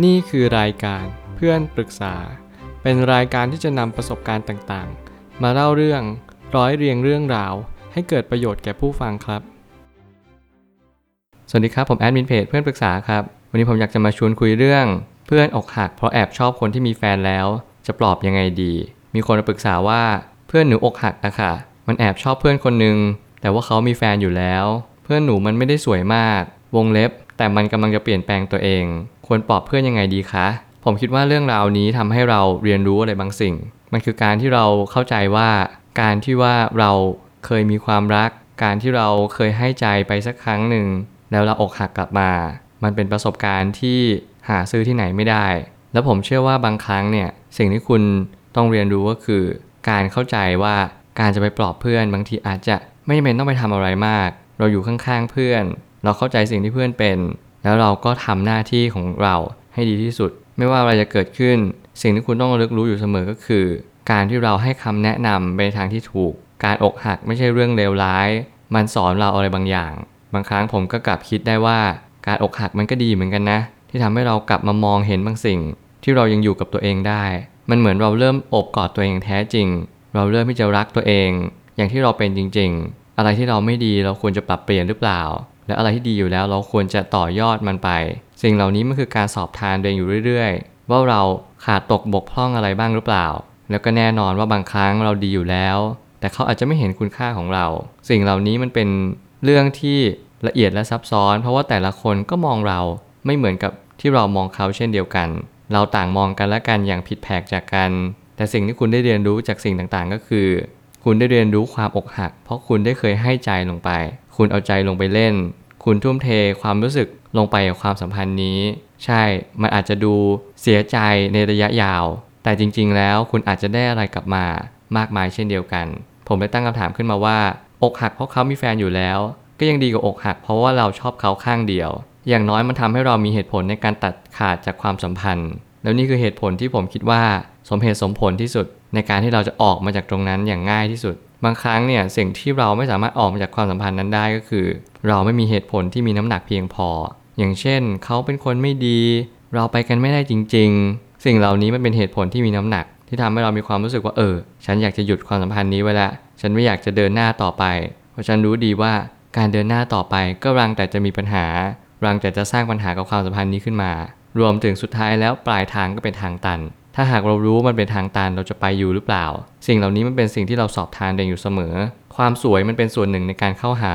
นี่คือรายการเพื่อนปรึกษา เป็นรายการที่จะนำประสบการณ์ต่างๆ มาเล่าเรื่องร้อยเรียงเรื่องราว ให้เกิดประโยชน์แก่ผู้ฟังครับ สวัสดีครับผมแอดมินเพจเพื่อนปรึกษาครับ วันนี้ผมอยากจะมาชวนคุยเรื่อง เพื่อนอกหักเพราะแอบชอบคนที่มีแฟนแล้ว จะปลอบยังไงดี มีคนมาปรึกษาว่าเพื่อนหนูอกหักอะค่ะ มันแอบชอบเพื่อนคนหนึ่งแต่ว่าเขามีแฟนอยู่แล้ว เพื่อนหนูมันไม่ได้สวยมาก วงเล็บ แต่มันกำลังจะเปลี่ยนแปลงตัวเอง ควรปลอบเพื่อนยังไงดีคะ ผมคิดว่าเรื่องราวนี้ทำให้เราเรียนรู้อะไรบางสิ่ง มันคือการที่เราเข้าใจว่า การที่ว่าเราเคยมีความรัก การที่เราเคยให้ใจไปสักครั้งหนึ่ง แล้วเราอกหักกลับมา มันเป็นประสบการณ์ที่หาซื้อที่ไหนไม่ได้ แล้วผมเชื่อว่าบางครั้งเนี่ยสิ่งที่คุณต้องเรียนรู้ก็คือ การเข้าใจว่าการจะไปปลอบเพื่อน บางทีอาจจะไม่จำเป็นต้องไปทำอะไรมาก เราอยู่ข้างๆเพื่อน เราเข้าใจสิ่งที่เพื่อนเป็น แล้วเราก็ทำหน้าที่ของเราให้ดีที่สุด ไม่ว่าอะไรจะเกิดขึ้น สิ่งที่คุณต้องระลึกรู้อยู่เสมอก็คือ การที่เราให้คำแนะนำไปในทางที่ถูก การอกหักไม่ใช่เรื่องเลวร้าย มันสอนเราอะไรบางอย่าง บางครั้งผมก็กลับคิดได้ว่า การอกหักมันก็ดีเหมือนกันนะ ที่ทำให้เรากลับมามองเห็นบางสิ่ง ที่เรายังอยู่กับตัวเองได้ มันเหมือนเราเริ่มอบกอดตัวเองแท้จริง เราเริ่มที่จะรักตัวเอง อย่างที่เราเป็นจริง ๆ อะไรที่เราไม่ดีเราควรจะปรับเปลี่ยนหรือเปล่า และอะไรที่ดีอยู่แล้วเราควรจะต่อยอดมันไป สิ่งเหล่านี้มันคือการสอบทานตัวเองอยู่เรื่อยๆ ว่าเราขาดตกบกพร่องอะไรบ้างหรือเปล่า แล้วก็แน่นอนว่าบางครั้งเราดีอยู่แล้ว แต่เขาอาจจะไม่เห็นคุณค่าของเรา สิ่งเหล่านี้มันเป็นเรื่องที่ละเอียดและซับซ้อน เพราะว่าแต่ละคนก็มองเราไม่เหมือนกับที่เรามองเขาเช่นเดียวกัน เราต่างมองกันและกันอย่างผิดแผกจากกัน แต่สิ่งที่คุณได้เรียนรู้จากสิ่งต่างๆ ก็คือ คุณได้เรียนรู้ความอกหัก เพราะคุณได้เคยให้ใจลงไป คุณเอาใจลงไปเล่น คุณทุ่มเทความรู้สึกลงไปกับความสัมพันธ์นี้ ใช่ มันอาจจะดูเสียใจในระยะยาว แต่จริง ๆ แล้วคุณอาจจะได้อะไรกลับมามากมายเช่นเดียวกัน ผมเลยตั้งคำถามขึ้นมาว่า อกหักเพราะเขามีแฟนอยู่แล้ว ก็ยังดีกว่าอกหัก เพราะว่าเราชอบเขาข้างเดียว อย่างน้อยมันทำให้เรามีเหตุผลในการตัดขาดจากความสัมพันธ์ แล้วนี่คือเหตุผลที่ผมคิดว่าสมเหตุสมผลที่สุด ในการที่เราจะออกมาจากตรงนั้นอย่างง่ายที่สุด บางครั้งเนี่ยสิ่งที่เราไม่สามารถออกมาจากความสัมพันธ์นั้นได้ก็คือ เราไม่มีเหตุผลที่มีน้ำหนักเพียงพอ อย่างเช่น เขาเป็นคนไม่ดี เราไปกันไม่ได้จริง ๆ สิ่งเหล่านี้มันเป็นเหตุผลที่มีน้ำหนัก ที่ทำให้เรามีความรู้สึกว่าเออ ฉันอยากจะหยุดความสัมพันธ์นี้ไว้ละ ฉันไม่อยากจะเดินหน้าต่อไป เพราะฉันรู้ดีว่าการเดินหน้าต่อไปก็รังแต่จะมีปัญหา รังแต่จะสร้างปัญหากับความสัมพันธ์นี้ขึ้นมา รวมถึงสุดท้ายแล้วปลายทางก็เป็นทางตัน ถ้าหากเรารู้มันเป็นทางตันเราจะไปอยู่หรือเปล่า สิ่งเหล่านี้มันเป็นสิ่งที่เราสอบทานเองอยู่เสมอ ความสวยมันเป็นส่วนหนึ่งในการเข้าหา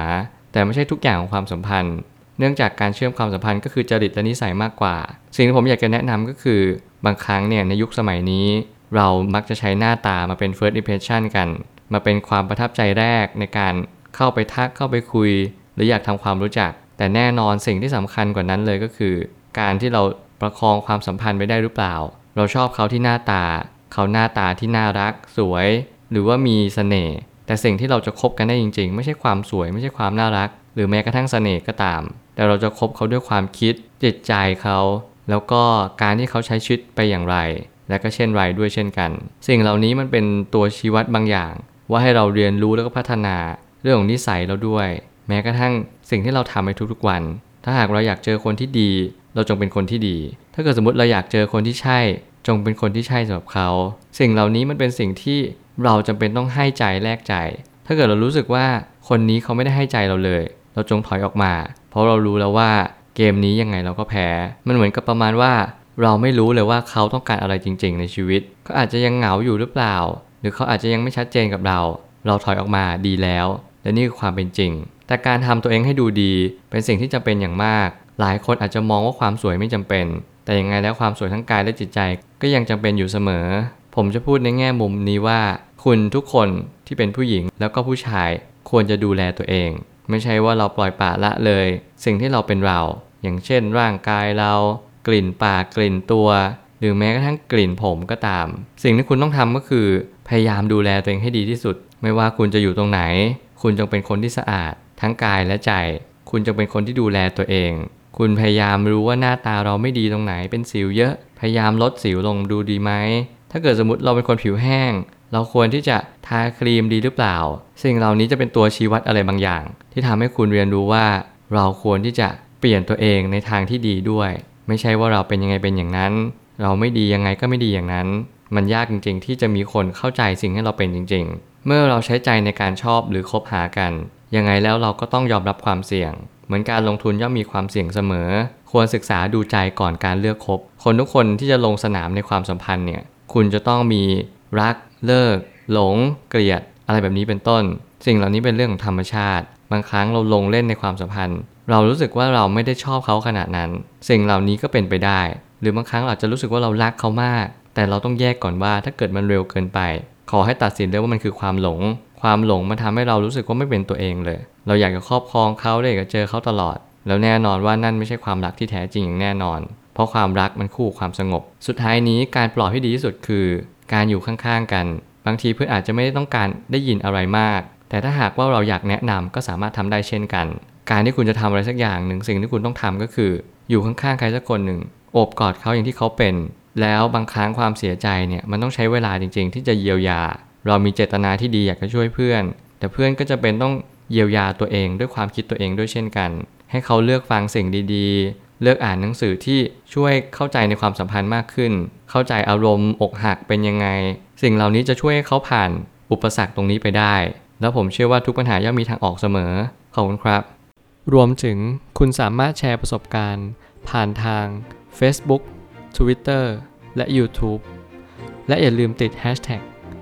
แต่ไม่ใช่ทุกอย่างของความสัมพันธ์ เนื่องจากการเชื่อมความสัมพันธ์ก็คือจริตและนิสัยมากกว่า สิ่งที่ผมอยากจะแนะนำก็คือบางครั้งเนี่ยในยุคสมัยนี้ เรามักจะใช้หน้าตามาเป็น first impression กัน มาเป็นความประทับใจแรกในการเข้าไปทักเข้าไปคุย หรืออยากทำความรู้จัก แต่แน่นอนสิ่งที่สำคัญกว่านั้นเลยก็คือ การที่เราประคองความสัมพันธ์ไปได้หรือเปล่า เราชอบเขาที่หน้าตา เขาหน้าตาที่น่ารัก สวย หรือว่ามีเสน่ห์ แต่สิ่งที่เราจะคบกันได้จริง ๆ ไม่ใช่ความสวยไม่ใช่ความน่ารัก หรือแม้กระทั่งเสน่ห์ก็ตาม แต่เราจะคบเขาด้วยความคิด จิตใจเขา แล้วก็การที่เขาใช้ชีวิตไปอย่างไร และก็เช่นไรด้วยเช่นกัน สิ่งเหล่านี้มันเป็นตัวชี้วัดบางอย่าง ว่าให้เราเรียนรู้แล้วก็พัฒนา เรื่องของนิสัยเราด้วย แม้กระทั่งสิ่งที่เราทำในทุกๆวัน ถ้าหากเราอยากเจอคนที่ดี เราจงเป็นคนที่ดี ถ้าเกิดสมมติเราอยากเจอคนที่ใช่ จงเป็นคนที่ใช่สำหรับเขา สิ่งเหล่านี้มันเป็นสิ่งที่เราจำเป็นต้องให้ใจแลกใจ ถ้าเกิดเรารู้สึกว่าคนนี้เขาไม่ได้ให้ใจเราเลย เราจงถอยออกมา เพราะเรารู้แล้วว่าเกมนี้ยังไงเราก็แพ้ มันเหมือนกับประมาณว่า เราไม่รู้เลยว่าเขาต้องการอะไรจริง ๆ ในชีวิตเขาอาจจะยังเหงาอยู่หรือเปล่า หรือเขาอาจจะยังไม่ชัดเจนกับเรา เราถอยออกมาดีแล้ว และนี่คือความเป็นจริง แต่การทำตัวเองให้ดูดีเป็นสิ่งที่จำเป็นอย่างมาก หลายคนอาจจะมองว่าความสวยไม่จำเป็น แต่อยังไงแล้วความสวยทั้งกายและจิตใจก็ยังจำเป็นอยู่เสมอ ผมจะพูดในแง่มุมนี้ว่า คุณทุกคนที่เป็นผู้หญิงแล้วก็ผู้ชายควรจะดูแลตัวเอง ไม่ใช่ว่าเราปล่อยปละละเลย สิ่งที่เราเป็นเรา อย่างเช่น ร่างกายเรา กลิ่นปากกลิ่นตัว หรือแม้กระทั่งกลิ่นผมก็ตาม สิ่งที่คุณต้องทำก็คือ พยายามดูแลตัวเองให้ดีที่สุด ไม่ว่าคุณจะอยู่ตรงไหน คุณจงเป็นคนที่สะอาด ทั้งกายและใจ คุณจงเป็นคนที่ดูแลตัวเอง คุณพยายามรู้ว่าหน้าตาเราไม่ดีตรงไหนเป็นสิวเยอะ พยายามลดสิวลงดูดีไหม ถ้าเกิดสมมติเราเป็นคนผิวแห้ง เราควรที่จะทาครีมดีหรือเปล่า สิ่งเหล่านี้จะเป็นตัวชี้วัดอะไรบางอย่าง ที่ทำให้คุณเรียนรู้ว่า เราควรที่จะเปลี่ยนตัวเองในทางที่ดีด้วย ไม่ใช่ว่าเราเป็นยังไงเป็นอย่างนั้น เราไม่ดียังไงก็ไม่ดีอย่างนั้น มันยากจริง ๆ ที่จะมีคนเข้าใจสิ่งที่เราเป็นจริง ๆ เมื่อเราใช้ใจในการชอบหรือคบหากัน ยังไงแล้วเราก็ต้องยอมรับความเสี่ยง เหมือนการลงทุนย่อมมีความเสี่ยงเสมอ ควรศึกษาดูใจก่อนการเลือกคบ คนทุกคนที่จะลงสนามในความสัมพันธ์เนี่ย คุณจะต้องมีรัก เลิก หลง เกลียด อะไรแบบนี้เป็นต้น สิ่งเหล่านี้เป็นเรื่องของธรรมชาติ บางครั้งเราลงเล่นในความสัมพันธ์ เรารู้สึกว่าเราไม่ได้ชอบเขาขนาดนั้น สิ่งเหล่านี้ก็เป็นไปได้ หรือบางครั้งเราจะรู้สึกว่าเรารักเขามาก แต่เราต้องแยกก่อนว่าถ้าเกิดมันเร็วเกินไป ขอให้ตัดสินเลยว่ามันคือความหลง ความหลงมันทำให้เรารู้สึกว่าไม่เป็นตัวเองเลย เราอยากจะครอบครองเขาได้อยกจะเจอเขาตลอด แล้วแน่นอนว่านั่นไม่ใช่ความรักที่แท้จริงอย่างแน่นอน เพราะความรักมันคู่ความสงบ สุดท้ายนี้การปลอบที่ดีที่สุดคือ การอยู่ข้างๆกัน บางทีเพื่อนอาจจะไม่ได้ต้องการได้ยินอะไรมาก แต่ถ้าหากว่าเราอยากแนะนำก็สามารถทำได้เช่นกัน การที่คุณจะทำอะไรสักอย่างหนึ่งสิ่งที่คุณต้องทำก็คือ อยู่ข้างๆใครสักคนหนึ่งโอบกอดเขาอย่างที่เขาเป็น แล้วบางครั้งความเสียใจเนี่ยมันต้องใช้เวลาจริง ๆ ที่จะเยียวยา เรามีเจตนาที่ดีอยากจะช่วยเพื่อน แต่เพื่อนก็จะเป็นต้องเยียวยาตัวเองด้วยความคิดตัวเองด้วยเช่นกัน ให้เขาเลือกฟังสิ่งดีๆ เลือกอ่านหนังสือที่ช่วยเข้าใจในความสัมพันธ์มากขึ้น เข้าใจอารมณ์อกหักเป็นยังไง สิ่งเหล่านี้จะช่วยให้เขาผ่านอุปสรรคตรงนี้ไปได้ แล้วผมเชื่อว่าทุกปัญหาย่อมมีทางออกเสมอ ขอบคุณครับ รวมถึงคุณสามารถแชร์ประสบการณ์ ผ่านทาง Facebook Twitter และ YouTube และอย่าลืมติด Hashtag